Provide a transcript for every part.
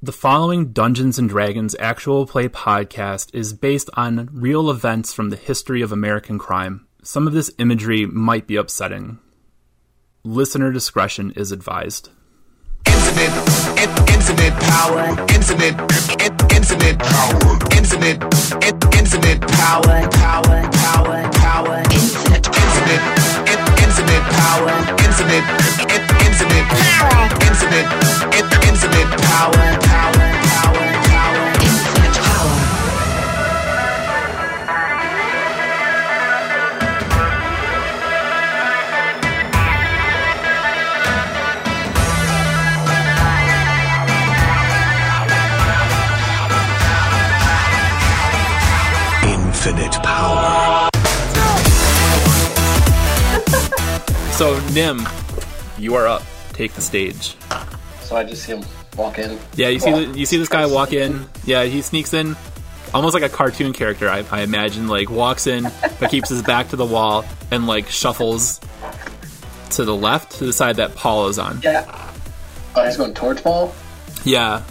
The following Dungeons and Dragons actual play podcast is based on real events from the history of American crime. Some of this imagery might be upsetting. Listener discretion is advised. Power, power, power, power, power, power, infinite power, infinite, in, infinite infinite, infinite power, power, power, So, Nim, you are up. Take the stage. So I just see him walk in. Yeah, you see Walk. the, you see this guy walk in. Yeah, he sneaks in, almost like a cartoon character. I, I imagine, like walks in, but keeps his back to the wall and like shuffles to the left to the side that Paul is on. Yeah. Oh, he's going towards Paul. Yeah,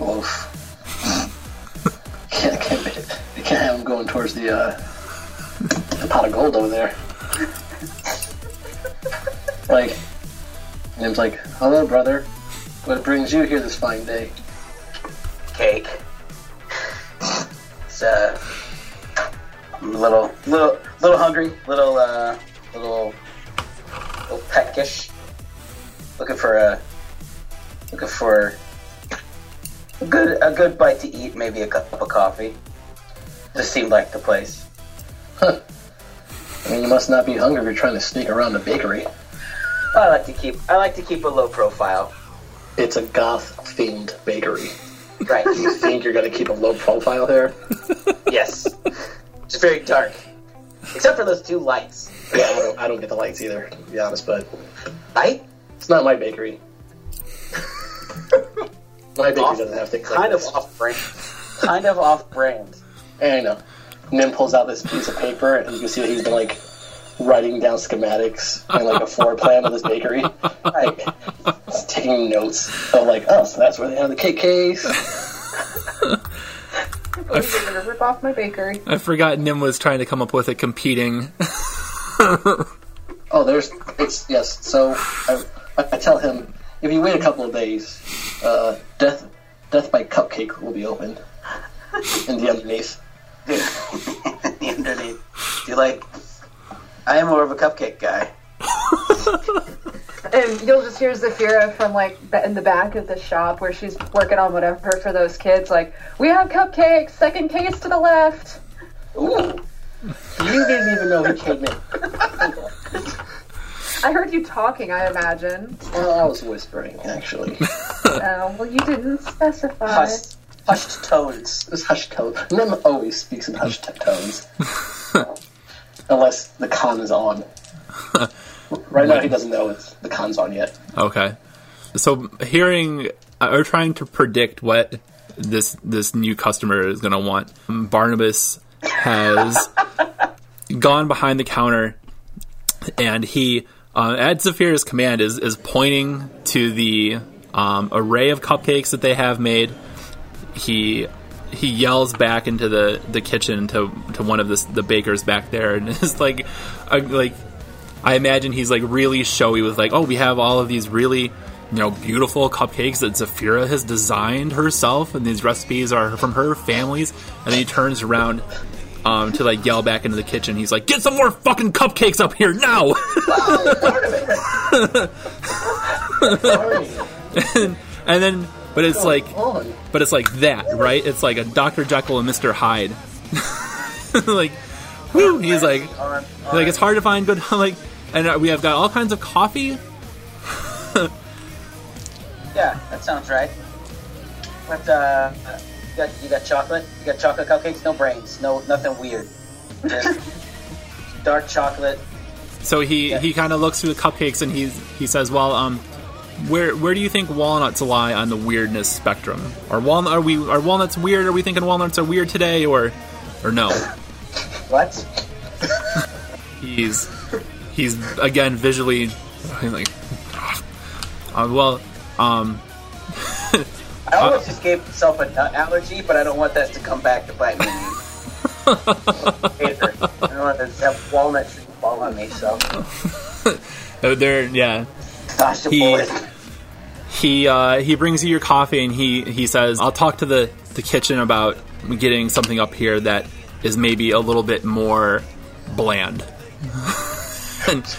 Oof. can't, can't, you can't have him going towards the uh, the pot of gold over there. Like, and him's like, "Hello, brother. What brings you here this fine day?" cake. It's uh, I'm a little, little, little hungry, little, uh, little, little peckish. Looking for a, looking for a good, a good bite to eat. Maybe a cup of coffee. Just seemed like the place. Huh. I mean, you must not be hungry if you're trying to sneak around the bakery. I like to keep, I like to keep a low profile. It's a goth-themed bakery. Right. You think you're gonna keep a low profile there? yes. It's very dark, except for those two lights. Yeah, I don't, I don't get the lights either, to be honest. But Light. it's not my bakery. my bakery doesn't have things like kind of off brand. Kind of off brand. And I know. Nim pulls out this piece of paper, and you can see that he's been like writing down schematics and like a floor plan of this bakery. Like, he's taking notes of like, oh, so that's where they have the cake case. Please, you're gonna rip off my bakery. I forgot Nim was trying to come up with a competing. Oh, there's it's yes. So I, I tell him if you wait a couple of days, uh, death death by cupcake will be open in the underneath. the underneath. Do you like? I am more of a cupcake guy. And you'll just hear Zafira from like in the back of the shop where she's working on whatever for those kids. Like, we have cupcakes. Second case to the left. Ooh. You didn't even know he came in. I heard you talking. I imagine. Well, I was whispering, actually. It Oh, well, you didn't specify. Hushed, hushed tones. was hushed tones. Nim always speaks in hushed tones. Unless the con is on. Right now, he doesn't know it's the con's on yet. Okay, so hearing or trying to predict what this this new customer is going to want, Barnabas has gone behind the counter and he, uh, at Zafira's command, is is pointing to the um, array of cupcakes that they have made. He he yells back into the, the kitchen to to one of the the bakers back there, and it's like uh, like I imagine he's like really showy with like, oh, we have all of these really you know beautiful cupcakes that Zafira has designed herself, and these recipes are from her families. And then he turns around um, to like yell back into the kitchen. He's like, "Get some more fucking cupcakes up here now!" and, and then, but it's like, On. but it's like that, right? It's like a Dr. Jekyll and Mr. Hyde. like, whoo, he's like, like it's hard to find good like, and we have got all kinds of coffee. Yeah, that sounds right. But uh, you got you got chocolate. You got chocolate cupcakes. No brains. No nothing weird. Just dark chocolate. So he he kind of looks through the cupcakes and he's he says, "Well, um, where where do you think walnuts lie on the weirdness spectrum? Are walnut are we are walnuts weird? Are we thinking walnuts are weird today, or or no?" What? he's he's again visually he's like uh, well um I almost just gave myself a nut allergy, but I don't want that to come back to bite me. I don't want to have walnut tree fall on me. So, Uh, They're yeah. gosh, He-. He uh, he brings you your coffee and he he says, "I'll talk to the the kitchen about getting something up here that is maybe a little bit more bland." and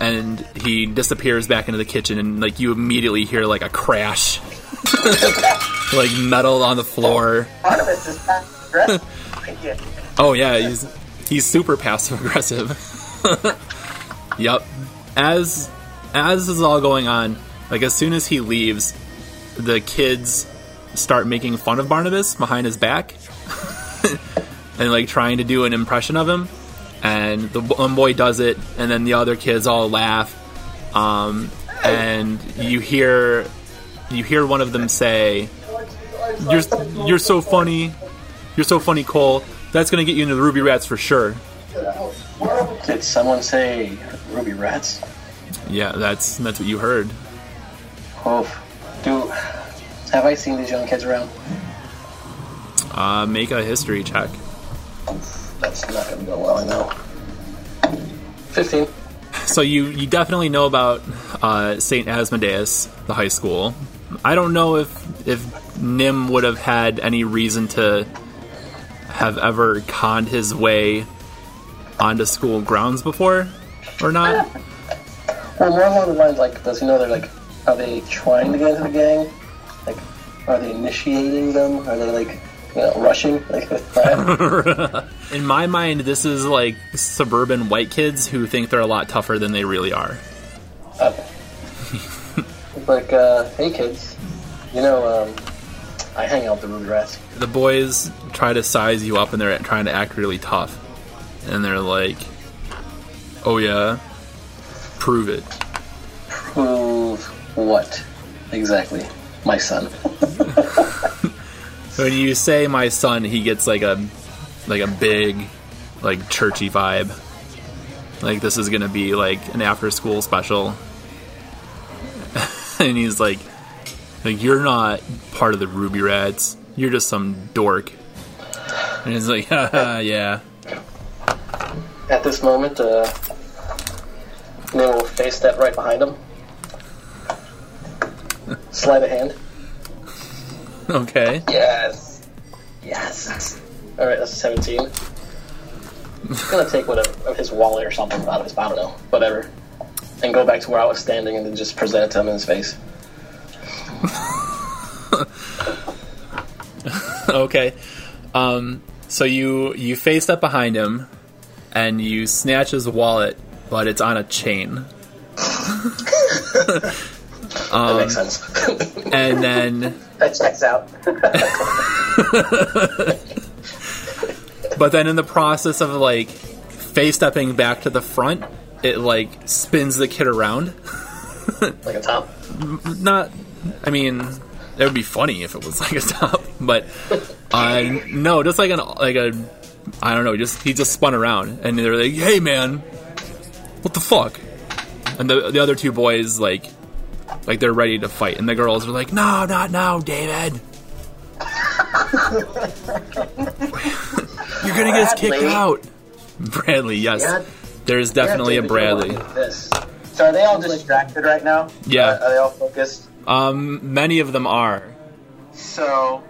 and he disappears back into the kitchen and like you immediately hear like a crash. like metal on the floor. Barnabas is not aggressive. Oh yeah, he's he's super passive aggressive. yep. As as this is all going on, like as soon as he leaves, the kids start making fun of Barnabas behind his back and like trying to do an impression of him. And the one boy does it, and then the other kids all laugh. Um, and you hear you hear one of them say, "You're you're so funny." You're so funny, Cole. That's gonna get you into the Ruby Rats for sure. Did someone say ruby rats? Yeah, that's that's what you heard. Oh, do have I seen these young kids around? Uh, make a history check. That's not going to go well. I know. Fifteen. So you you definitely know about uh, Saint Asmodeus, the high school. I don't know if if Nim would have had any reason to have ever conned his way onto school grounds before or not. Well, more along the lines like, does he know they're like, are they trying to get into the gang? Like, are they initiating them? Are they like, you know, rushing? Like. In my mind, this is like suburban white kids who think they're a lot tougher than they really are. Okay. like, uh, hey kids, you know, um, I hang out with the ruby rats. the boys try to size you up and they're trying to act really tough. And they're like, oh yeah, prove it. Prove what exactly? My son. When you say my son, he gets like a like a big like churchy vibe. Like this is gonna be like an after school special. and he's like like you're not part of the Ruby Rats. You're just some dork. And he's like, yeah. At this moment, uh, Nim will face that right behind him. Slide a hand. Okay. Yes. Yes. All right, that's a 17. He's gonna take whatever of his wallet or something out of his, I don't know, whatever, and go back to where I was standing and then just present it to him in his face. okay. Um, so you you face up behind him, and you snatch his wallet, but it's on a chain. That makes sense. And then, That checks out. but then in the process of like face stepping back to the front, it like spins the kid around. like a top. Not, I mean, it would be funny if it was like a top, but uh, no, just like an like a, I don't know, just he just spun around, and they're like, "Hey, man, what the fuck?" And the the other two boys like, like they're ready to fight, and the girls are like, "No, not now, David." You're gonna get us kicked Bradley. out. Bradley, yes. Yeah. There's definitely a David, you don't Bradley. This. So are they all distracted right now? Yeah. Are, are they all focused? Um, many of them are. So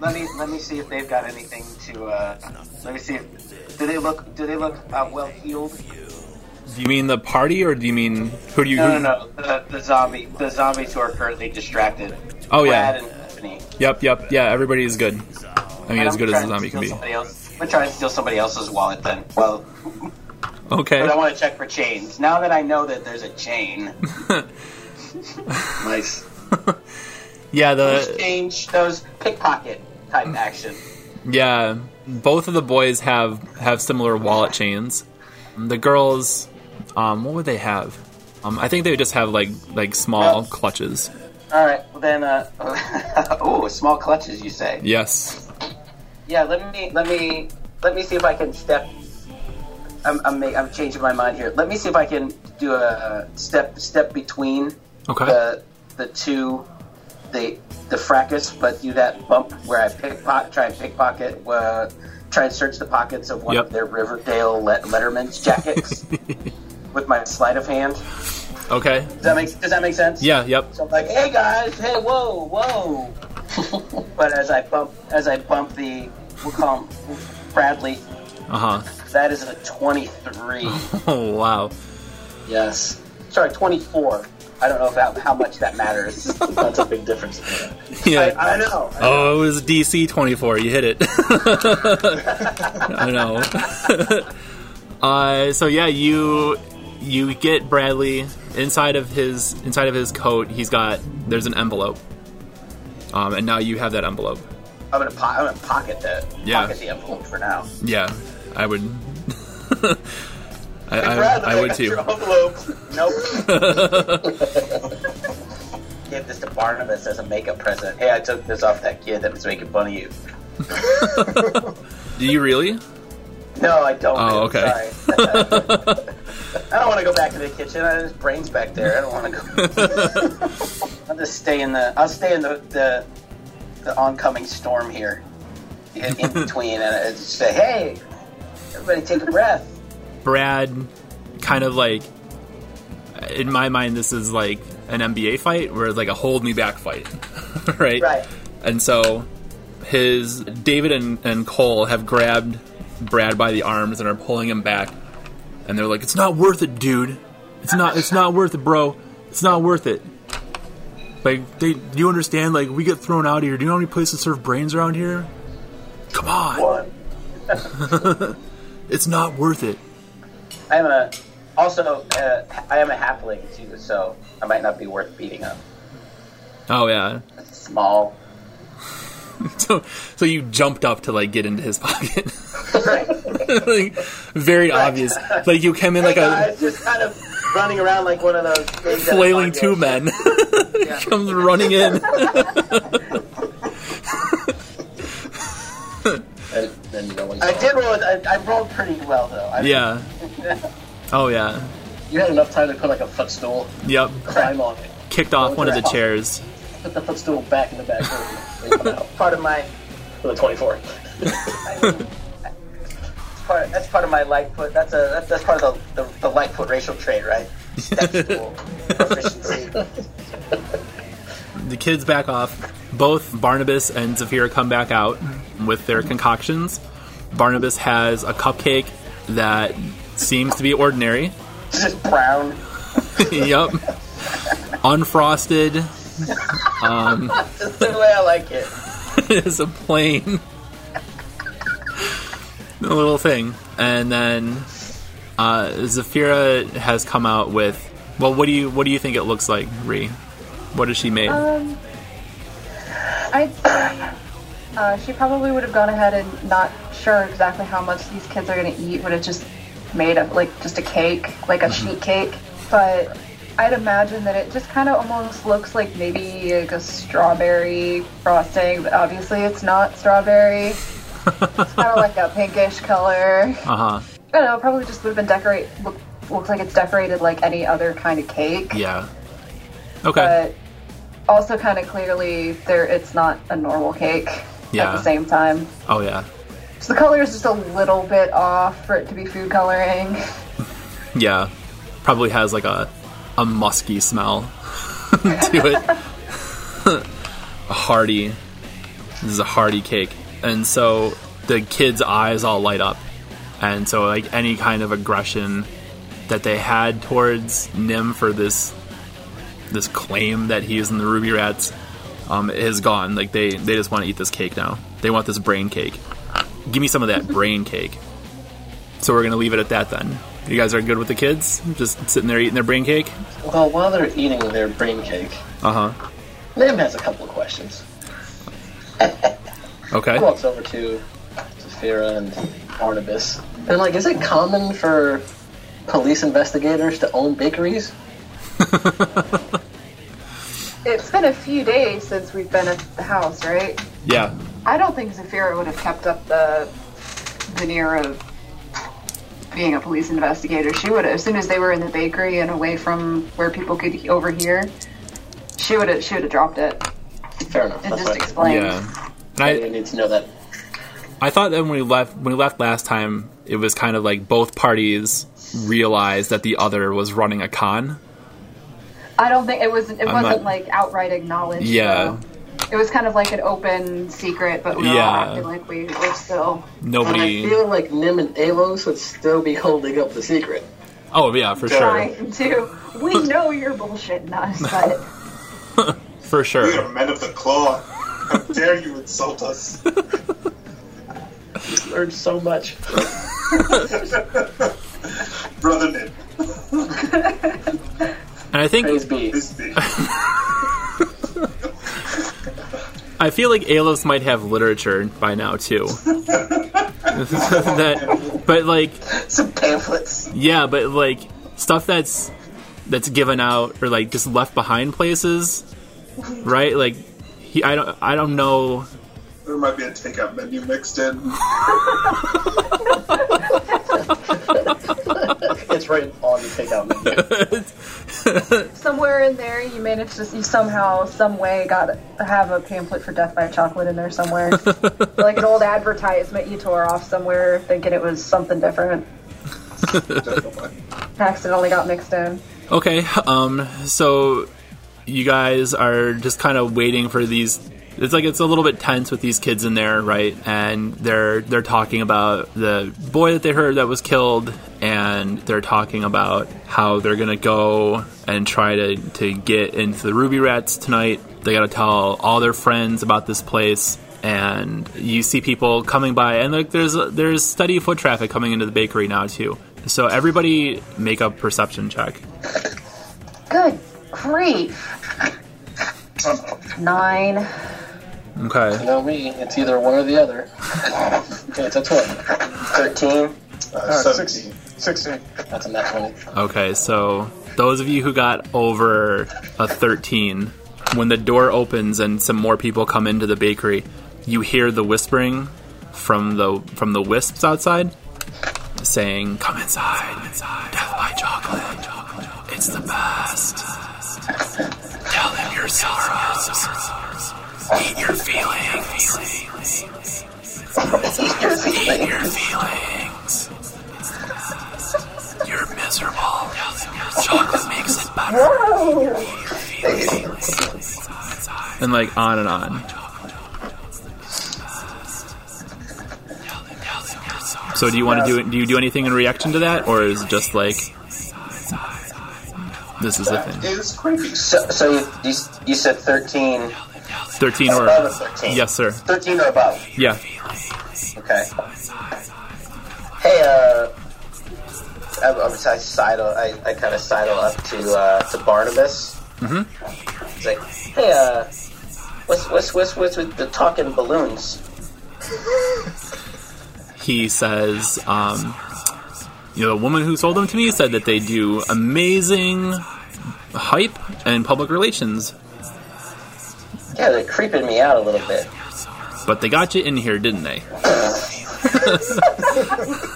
let me let me see if they've got anything to. Uh, let me see if do they look do they look uh, well heeled? Do you mean the party, or do you mean who do you? No, no, no. The, the zombie the zombies who are currently distracted. Oh Brad yeah. and Yep, yep, yeah. Everybody is good. I mean, And as I'm good as a zombie can be. else- I'm trying to steal somebody else's wallet then. Well, Okay. but I want to check for chains. Now that I know that there's a chain, Nice. Yeah, the change those pickpocket type action. yeah, both of the boys have have similar wallet chains. The girls, um, what would they have? Um, I think they would just have like like small clutches. All right, well then, uh, oh, small clutches, you say? Yes. Yeah, let me let me let me see if I can step. I'm I'm, I'm changing my mind here. Let me see if I can do a step step between Okay. the the two the the fracas, but do that bump where I pickpocket, try and pickpocket, uh, try and search the pockets of one Yep. of their Riverdale Let- Letterman's jackets with my sleight of hand. Okay. Does that make Does that make sense? Yeah. Yep. So I'm like, hey guys, hey, whoa, whoa. but as I bump, as I bump the, we'll call him Bradley. Uh huh. That is a 23. Oh wow. Yes. Sorry, 24. I don't know if that, how much that matters. That's a big difference. Yeah. I, I know. Oh, it was DC 24. You hit it. I know. uh, so yeah, you you get Bradley inside of his inside of his coat. He's got there's an envelope, um, and now you have that envelope. I'm gonna, po- I'm gonna pocket that. Yeah. pocket the envelope for now. Yeah, I would. I, I, I would too. Envelope. Nope. Give this to Barnabas as a makeup present. Hey, I took this off that kid that was making fun of you. Do you really? No, I don't. Oh, okay. Sorry. I don't want to go back to the kitchen. I just brains back there. I don't want to go. I'll just stay in the. I'll stay in the the, the oncoming storm here, in, in between, and uh, just say, "Hey, everybody, take a breath." Brad kind of like in my mind this is like an NBA fight where it's like a hold me back fight. right? Right. And so his David and, and Cole have grabbed Brad by the arms and are pulling him back and they're like, It's not worth it, dude. It's not it's not worth it, bro. It's not worth it. Like they do you understand? Like we get thrown out of here. Do you know how many places serve brains around here? Come on. It's not worth it. I am a. Also, uh, I am a halfling too, so I might not be worth beating up. Oh yeah. Small. So, so you jumped up to like get into his pocket. Right. like, very obvious. Like you came in like Hey, a guys, just kind of running around like one of those things flailing two men comes running in. And then no one. I did roll. I, I rolled pretty well though. I, Yeah. Oh yeah. You had enough time to put like a footstool, Yep. climb on it, Kicked off one of the chairs. Put the footstool back in the back room, and come Part of my. with a 24. Part, that's part of my Lightfoot. That's a that's, that's part of the, the, the Lightfoot racial trait, right? Step stool proficiency. The kids back off. Both Barnabas and Zafira come back out with their concoctions. Barnabas has a cupcake that seems to be ordinary. Just brown. yep. Unfrosted. That's the way I like it. it. is a plain little thing. And then uh, Zafira has come out with well what do you what do you think it looks like, Ree? What has she made? Um, I'd say uh, she probably would have gone ahead and not sure exactly how much these kids are going to eat. Would have just made up like just a cake, like a sheet cake. But I'd imagine that it just kind of almost looks like maybe like a strawberry frosting, but obviously it's not strawberry. it's kind of like a pinkish color. Uh huh. I don't know. Probably just would have been decorate. Look, looks like it's decorated like any other kind of cake Yeah. Okay. but also kind of clearly there it's not a normal cake Yeah. at the same time. oh yeah. So the color is just a little bit off for it to be food coloring. Yeah. Probably has like a a musky smell to it. a hearty. This is a hearty cake. And so the kids' eyes all light up. And so like any kind of aggression that they had towards Nim for this this claim that he is in the Ruby Rats um, is gone. Like they they just want to eat this cake now. They want this brain cake. Give me some of that brain cake. So we're gonna leave it at that then. You guys are good with the kids? Just sitting there eating their brain cake? Well, while they're eating their brain cake, Uh huh. Nim has a couple of questions. Okay. He walks over to Zafira and Barnabas. And like, is it common for police investigators to own bakeries? It's been a few days since we've been at the house, right? Yeah. I don't think Zafira would have kept up the veneer of being a police investigator. She would have, as soon as they were in the bakery and away from where people could overhear, she would have she would have dropped it. Fair enough. It That's just fine. explains. Yeah. And I I, need to know that. I thought that when we left when we left last time, it was kind of like both parties realized that the other was running a con. I don't think it was. It I'm wasn't not- like outright acknowledged. Yeah. though. It was kind of like an open secret, but we were Yeah. acting like we were still. And Nobody. I feel like Nim and Alos would still be holding up the secret. oh yeah, for sure, trying to. We know you're bullshitting us, but for sure. We sure. are men of the claw. How dare you insult us? We've Learned so much. Brother Nim. And I think Praise be. I feel like Alos might have literature by now too. that, but like, Some pamphlets. yeah, but like stuff that's that's given out or like just left behind places, right? Like, he, I don't, I don't know. There might be a takeout menu mixed in. It's right on the takeout menu. somewhere in there, you managed to you somehow, some way, got have a pamphlet for Death by Chocolate in there somewhere, like an old advertisement you tore off somewhere, thinking it was something different. Accidentally got mixed in. Okay, um, so you guys are just kind of waiting for these. It's like it's a little bit tense with these kids in there, right? And they're they're talking about the boy that they heard that was killed, and they're talking about how they're gonna go and try to to get into the Ruby Rats tonight. They got to tell all their friends about this place. And you see people coming by, and like there's there's steady foot traffic coming into the bakery now too. So everybody make a perception check. Good grief! Nine. Okay. No, me. It's either one or the other. Okay, it's a 20. 13. Uh, 17. 16. That's a nat 20. Okay, so those of you who got over a 13, when the door opens and some more people come into the bakery, you hear the whispering from the from the wisps outside saying, "Come inside, come inside. Death by chocolate. chocolate. It's the best. Tell them your sorrows. Eat your feelings. Eat your feelings. You're miserable. Chocolate makes it better. And like on and on. So do you want to do do you do anything in reaction to that, or is it just like this is the That thing? is creepy. So, so you, you, you said 13. Thirteen or Above 13? yes, sir. 13 or above. Yeah. Okay. Hey, uh, I, I, I sidle, I, I kind of sidle up to uh, to Barnabas. Mm-hmm. He's like, hey, uh, what's what's what's what's with the talking balloons? he says, um, you know, the woman who sold them to me said that they do amazing hype and public relations, Yeah, they're creeping me out a little bit. but they got you in here, didn't they?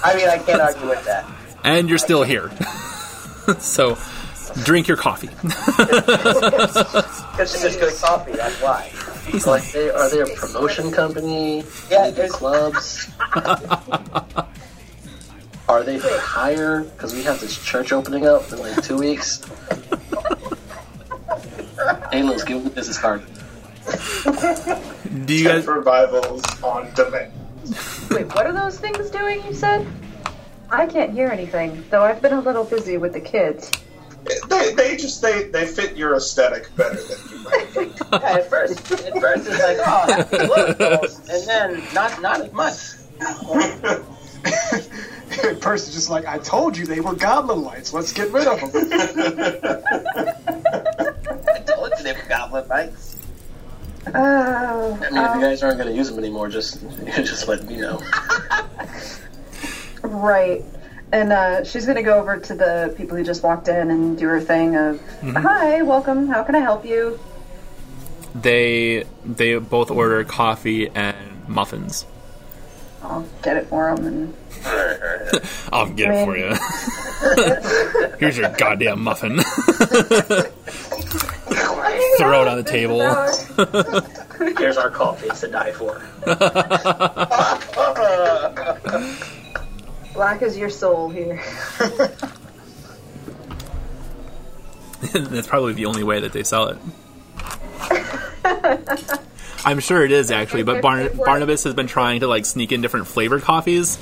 I mean, I can't argue with that. And you're still here. so, drink your coffee. Because it's just good coffee. That's why. Like, they, are they a promotion company? Yeah, they do clubs? Are they for hire? Because we have this church opening up in like two weeks. Alos, give me the business card. Do you guys? Revivals on demand. Wait, what are those things doing? You said. I can't hear anything, though. I've been a little busy with the kids. They, they just they, they fit your aesthetic better than you might think. Yeah, at first, at first it's like, oh, happy little and then not not as much. Person's just like, I told you they were goblin lights. Let's get rid of them. I told you they were goblin lights. Oh, I mean, if you guys aren't going to use them anymore, just just let me know. right. And uh, she's gonna go over to the people who just walked in and do her thing of, "Hi, welcome. How can I help you?" They they both order coffee and muffins. I'll get it for them. And I'll get it for you. Here's your goddamn muffin. Throw it on the table. Here's our coffee It's to die for. Black is your soul here. That's probably the only way that they sell it. I'm sure it is actually, but Barn- Barnabas has been trying to like sneak in different flavored coffees,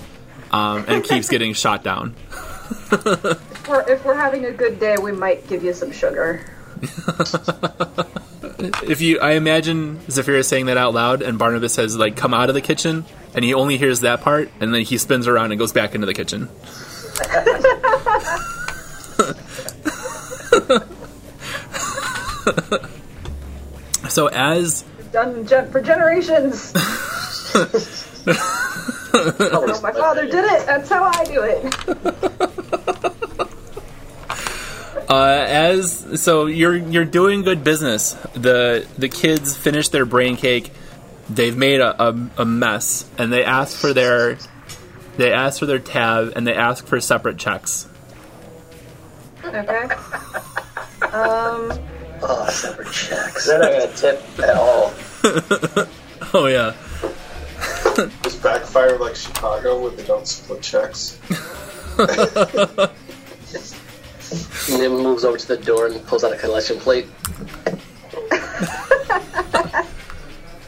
um, and keeps getting shot down. If we're, if we're having a good day, we might give you some sugar. If you, I imagine Zafira saying that out loud, and Barnabas has like come out of the kitchen, and he only hears that part, and then he spins around and goes back into the kitchen. so as Done for generations. oh, my father did it. That's how I do it. Uh, as so you're you're doing good business. The the kids finish their brain cake. They've made a, a, a mess, and they ask for their they ask for their tab, and they ask for separate checks. Okay. Um. Oh, separate checks. They're not gonna tip at all. Oh yeah, Just backfire like Chicago where they don't split checks. Nim moves over to the door and pulls out a collection plate.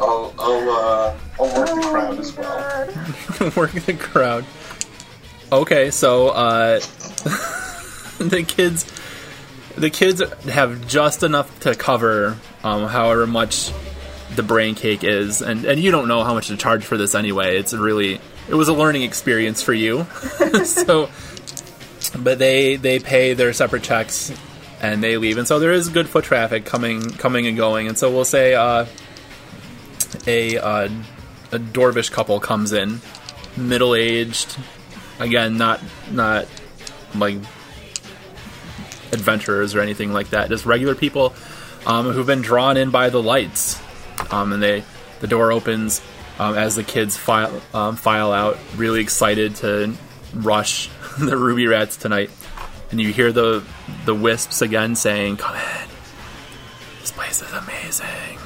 I'll I'll uh, I'll work the crowd as well. work the crowd. Okay, so uh, the kids the kids have just enough to cover um, however much the brain cake is, and and you don't know how much to charge for this anyway. It's really it was a learning experience for you. so, but they they pay their separate checks and they leave, and so there is good foot traffic coming coming and going, and so we'll say uh, a uh, a Dwarvish couple comes in, middle aged, again not not like adventurers or anything like that, just regular people um, who've been drawn in by the lights, um, and they the door opens um, as the kids file um, file out, really excited to rush the ruby rats tonight, and you hear the the wisps again saying, "Come in, this place is amazing.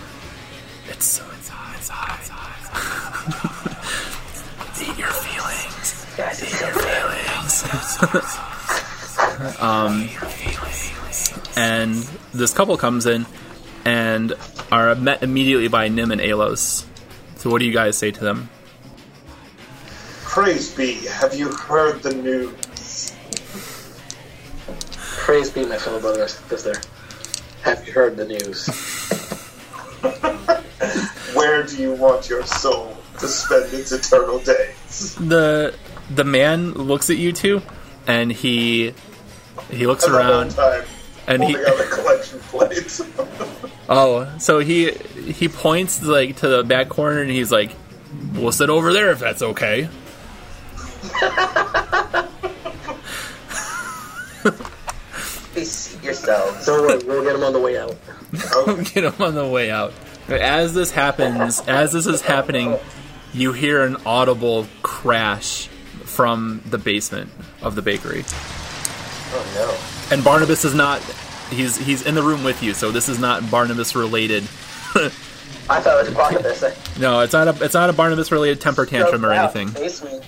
It's so it's hot, it's hot, it's hot." Eat your feelings. Eat your feelings. um, and this couple comes in and are met immediately by Nim and Alos. So, what do you guys say to them? Praise be. Have you heard the news? Praise be, my fellow brothers. Because there. Have you heard the news? Where do you want your soul to spend its eternal days? the The man looks at you two, and he he looks And around, time, and he out a collection plate. oh, so he he points like to the back corner, and he's like, "We'll sit over there if that's okay." Please seat yourselves. Don't worry, we'll get them on the way out. get him on the way out. As this happens, as this is happening, you hear an audible crash from the basement of the bakery. Oh no! And Barnabas is not he's he's in the room with you, so this is not Barnabas related. no. I thought it was Barnabas. No, it's not a it's not a Barnabas related temper tantrum or anything. Basement.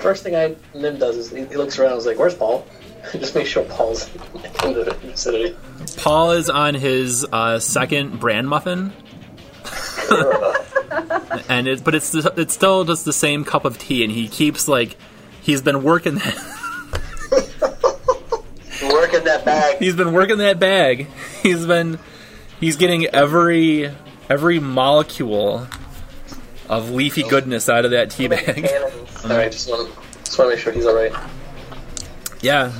First thing I Nim does is he, he looks around. and is like, "Where's Paul?" Just make sure Paul's in the vicinity. Paul is on his uh, second brand muffin. and it, but it's it's still just the same cup of tea, and he keeps like he's been working Working that bag. he's been working that bag. He's been he's getting every every molecule of leafy goodness out of that tea bag. All right, just want just want to make sure he's all right. Yeah,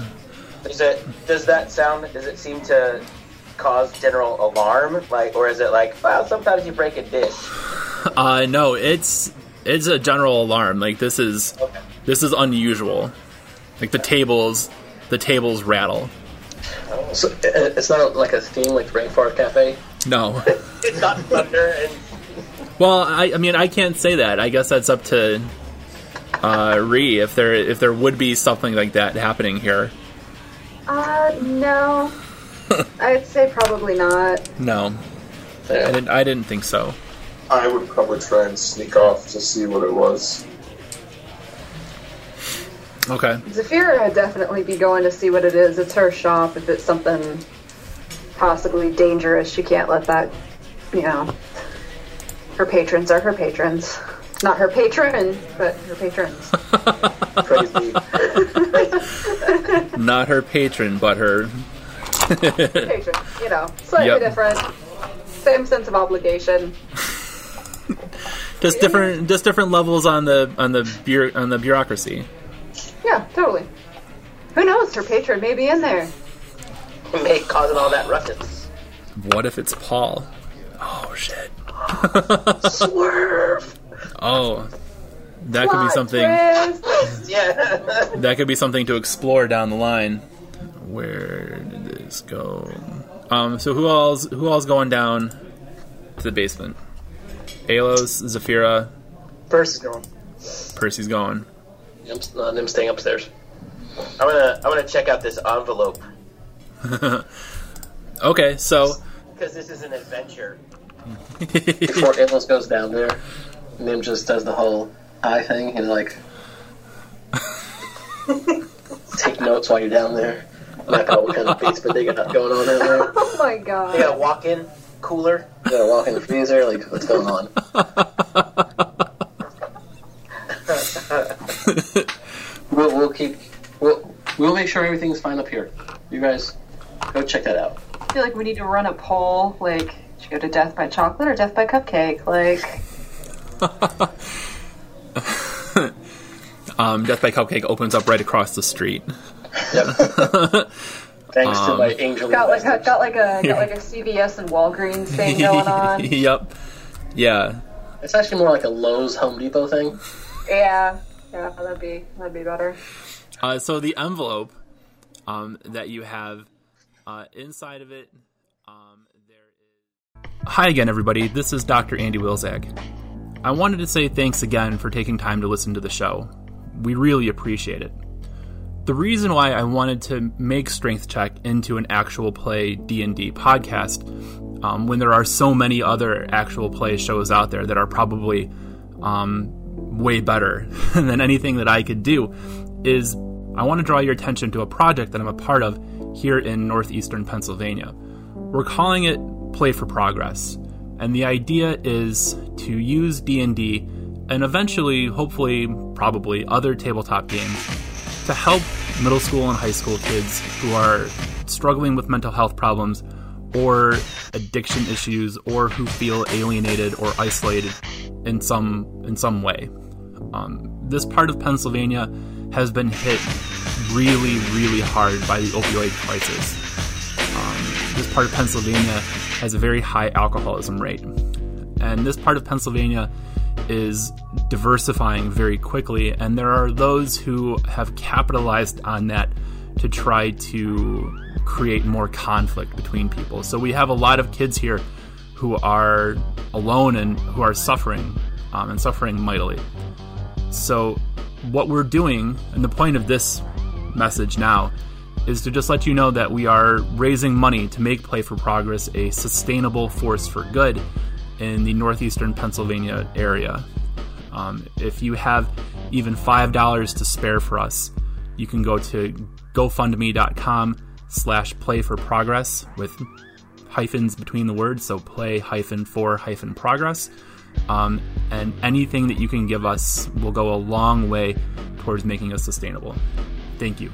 Does it? Does that sound? Does it seem to cause general alarm? Like, or is it like, well, sometimes you break a dish. uh, no, it's it's a general alarm. Like this is Okay. this is unusual. Like the tables the tables rattle. So uh, it's not like a theme like the Rainforest Cafe. No. It's not thunder and Well, I, I mean, I can't say that. I guess that's up to uh, Ree if there if there would be something like that happening here. Uh, no. I'd say probably not. No. I didn't. I didn't think so. I would probably try and sneak off to see what it was. Okay. Zafira would definitely be going to see what it is. It's her shop. If it's something possibly dangerous, she can't let that, you know. Her patrons are her patrons. Not her patron, but her patrons. Crazy. Not her patron, but her. patron, you know, slightly Yep. different. Same sense of obligation. Just different. Just different levels on the on the bureau, on the bureaucracy. Yeah, totally. Who knows? Her patron may be in there. May causing all that ruckus. What if it's Paul? Oh shit. Swerve. Oh, that could be something. Yeah. That could be something to explore down the line. Where did this go? Um. So who all's who all's going down to the basement? Alos, Zafira, First going. Percy's going. I'm, uh, I'm staying upstairs. I'm gonna I'm gonna check out this envelope Okay, so because this is an adventure. Before Atlas goes down there, Nim just does the whole eye thing and like take notes while you're down there. Map out oh, what kind of basement they got going on down there. Oh my god! They got a walk-in cooler. You gotta walk in freezer, like what's going on? we'll, we'll keep we'll we'll make sure everything's fine up here. You guys go check that out. I feel like we need to run a poll. Like, should go to death by chocolate or death by cupcake? Like, um, Death by Cupcake opens up right across the street. Thanks to Um, my angel got like a got like a got like a CVS and Walgreens thing going on. yep. Yeah. It's actually more like a Lowe's Home Depot thing. Yeah, yeah, that'd be that'd be better. Uh, so the envelope um, that you have uh, inside of it, um, there is. Hi again, everybody. This is Dr. Andy Wilzak. I wanted to say thanks again for taking time to listen to the show. We really appreciate it. The reason why I wanted to make Strength Check into an actual play D&D podcast, um, when there are so many other actual play shows out there that are probably um, way better than anything that I could do, is I want to draw your attention to a project that I'm a part of here in northeastern Pennsylvania. We're calling it Play for Progress, and the idea is to use D&D and eventually, hopefully, probably other tabletop games to help middle school and high school kids who are struggling with mental health problems or addiction issues or who feel alienated or isolated in some in some way. Um, this part of Pennsylvania has been hit really, really hard by the opioid crisis. This part of Pennsylvania has a very high alcoholism rate, and this part of Pennsylvania is diversifying very quickly, and there are those who have capitalized on that to try to create more conflict between people. So we have a lot of kids here who are alone and who are suffering, um, and suffering mightily. So, what we're doing, and the point of this message now, is to just let you know that we are raising money to make Play for Progress a sustainable force for good in the northeastern Pennsylvania area. Um, if you have even $5 to spare for us, you can go to gofundme.com slash play for progress with hyphens between the words, so play hyphen for hyphen progress. Um, and anything that you can give us will go a long way towards making us sustainable. Thank you.